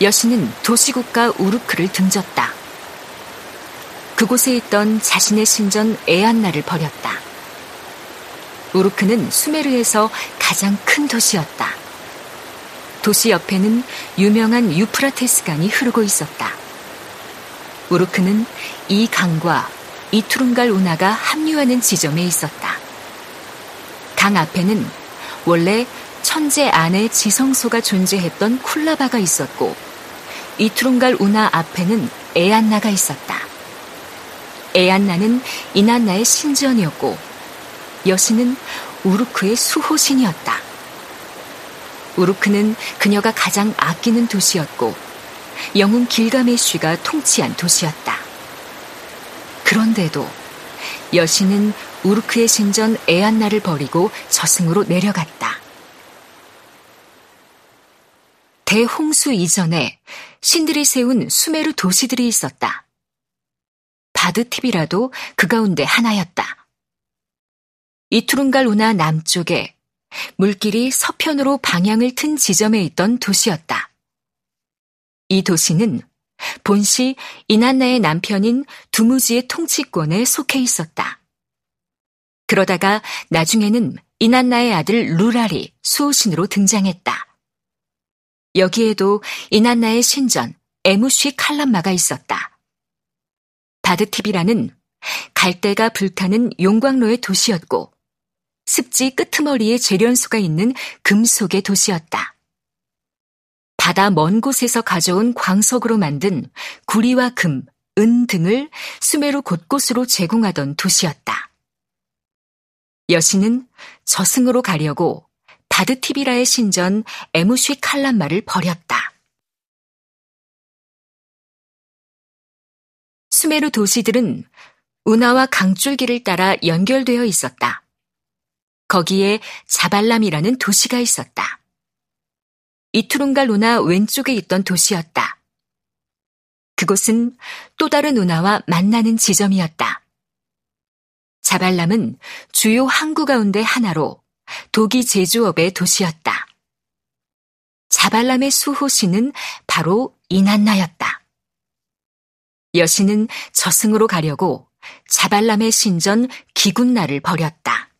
여신은 도시국가 우르크를 등졌다. 그곳에 있던 자신의 신전 에안나를 버렸다. 우르크는 수메르에서 가장 큰 도시였다. 도시 옆에는 유명한 유프라테스 강이 흐르고 있었다. 우르크는 이 강과 이투룬갈 운하가 합류하는 지점에 있었다. 강 앞에는 원래 천재 안에 지성소가 존재했던 쿨라바가 있었고 이투룬갈 운하 앞에는 에안나가 있었다. 에안나는 이난나의 신전이었고 여신은 우르크의 수호신이었다. 우르크는 그녀가 가장 아끼는 도시였고 영웅 길가메쉬가 통치한 도시였다. 그런데도 여신은 우르크의 신전 에안나를 버리고 저승으로 내려갔다. 대홍수 이전에 신들이 세운 수메르 도시들이 있었다. 바드팁이라도 그 가운데 하나였다. 이투룬갈 운하 남쪽에 물길이 서편으로 방향을 튼 지점에 있던 도시였다. 이 도시는 본시 이난나의 남편인 두무지의 통치권에 속해 있었다. 그러다가 나중에는 이난나의 아들 루랄이 수호신으로 등장했다. 여기에도 이난나의 신전 에무쉬 칼람마가 있었다. 바드팁이라는 갈대가 불타는 용광로의 도시였고 습지 끄트머리에 재련소가 있는 금속의 도시였다. 바다 먼 곳에서 가져온 광석으로 만든 구리와 금, 은 등을 수메로 곳곳으로 제공하던 도시였다. 여신은 저승으로 가려고 바드티비라의 신전 에무쉬 칼람마를 버렸다. 수메르 도시들은 운하와 강줄기를 따라 연결되어 있었다. 거기에 자발람이라는 도시가 있었다. 이투룬갈 운하 왼쪽에 있던 도시였다. 그곳은 또 다른 운하와 만나는 지점이었다. 자발람은 주요 항구 가운데 하나로 독이 제조업의 도시였다. 자발람의 수호신은 바로 이난나였다. 여신은 저승으로 가려고 자발람의 신전 기군나를 버렸다.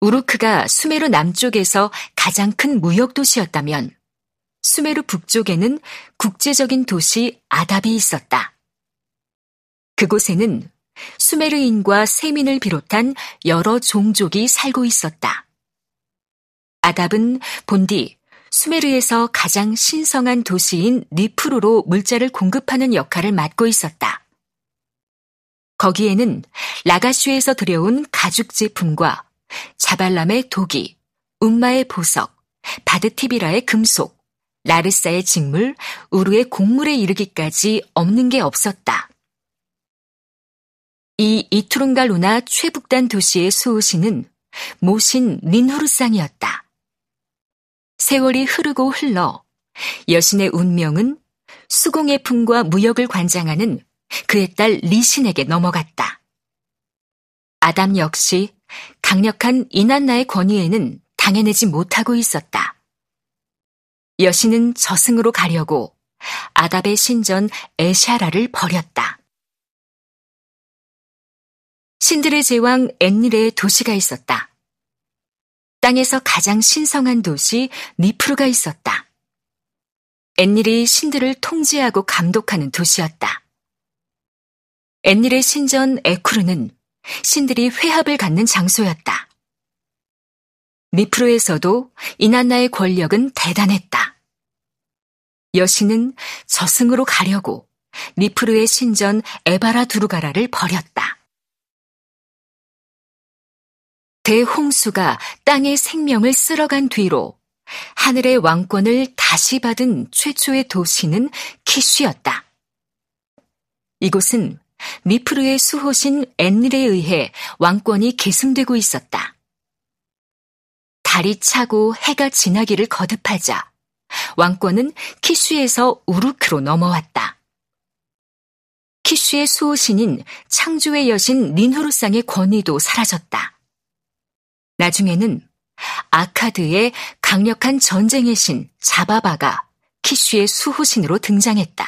우르크가 수메르 남쪽에서 가장 큰 무역 도시였다면 수메르 북쪽에는 국제적인 도시 아답이 있었다. 그곳에는 수메르인과 세민을 비롯한 여러 종족이 살고 있었다. 아답은 본디 수메르에서 가장 신성한 도시인 니프루로 물자를 공급하는 역할을 맡고 있었다. 거기에는 라가슈에서 들여온 가죽 제품과 자발람의 도기, 운마의 보석, 바드티비라의 금속, 라르사의 직물, 우르의 곡물에 이르기까지 없는 게 없었다. 이 이투룬갈루나 최북단 도시의 수호신은 모신 닌후르상이었다. 세월이 흐르고 흘러 여신의 운명은 수공의 품과 무역을 관장하는 그의 딸 리신에게 넘어갔다. 아담 역시 강력한 이난나의 권위에는 당해내지 못하고 있었다. 여신은 저승으로 가려고 아답의 신전 에샤라를 버렸다. 신들의 제왕 엔닐의 도시가 있었다. 땅에서 가장 신성한 도시 니프루가 있었다. 엔닐이 신들을 통제하고 감독하는 도시였다. 엔닐의 신전 에쿠르는 신들이 회합을 갖는 장소였다. 니프로에서도 이난나의 권력은 대단했다. 여신은 저승으로 가려고 니프루의 신전 에바라 두루가라를 버렸다. 대홍수가 땅의 생명을 쓸어간 뒤로 하늘의 왕권을 다시 받은 최초의 도시는 키쉬였다. 이곳은 미프르의 수호신 엔닐에 의해 왕권이 계승되고 있었다. 달이 차고 해가 지나기를 거듭하자 왕권은 키슈에서 우르크로 넘어왔다. 키슈의 수호신인 창조의 여신 닌후르상의 권위도 사라졌다. 나중에는 아카드의 강력한 전쟁의 신 자바바가 키슈의 수호신으로 등장했다.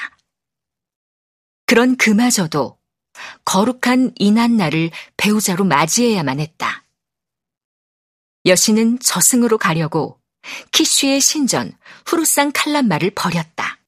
그런 그마저도 거룩한 이난날을 배우자로 맞이해야만 했다. 여신은 저승으로 가려고 키슈의 신전 후루상 칼람마를 버렸다.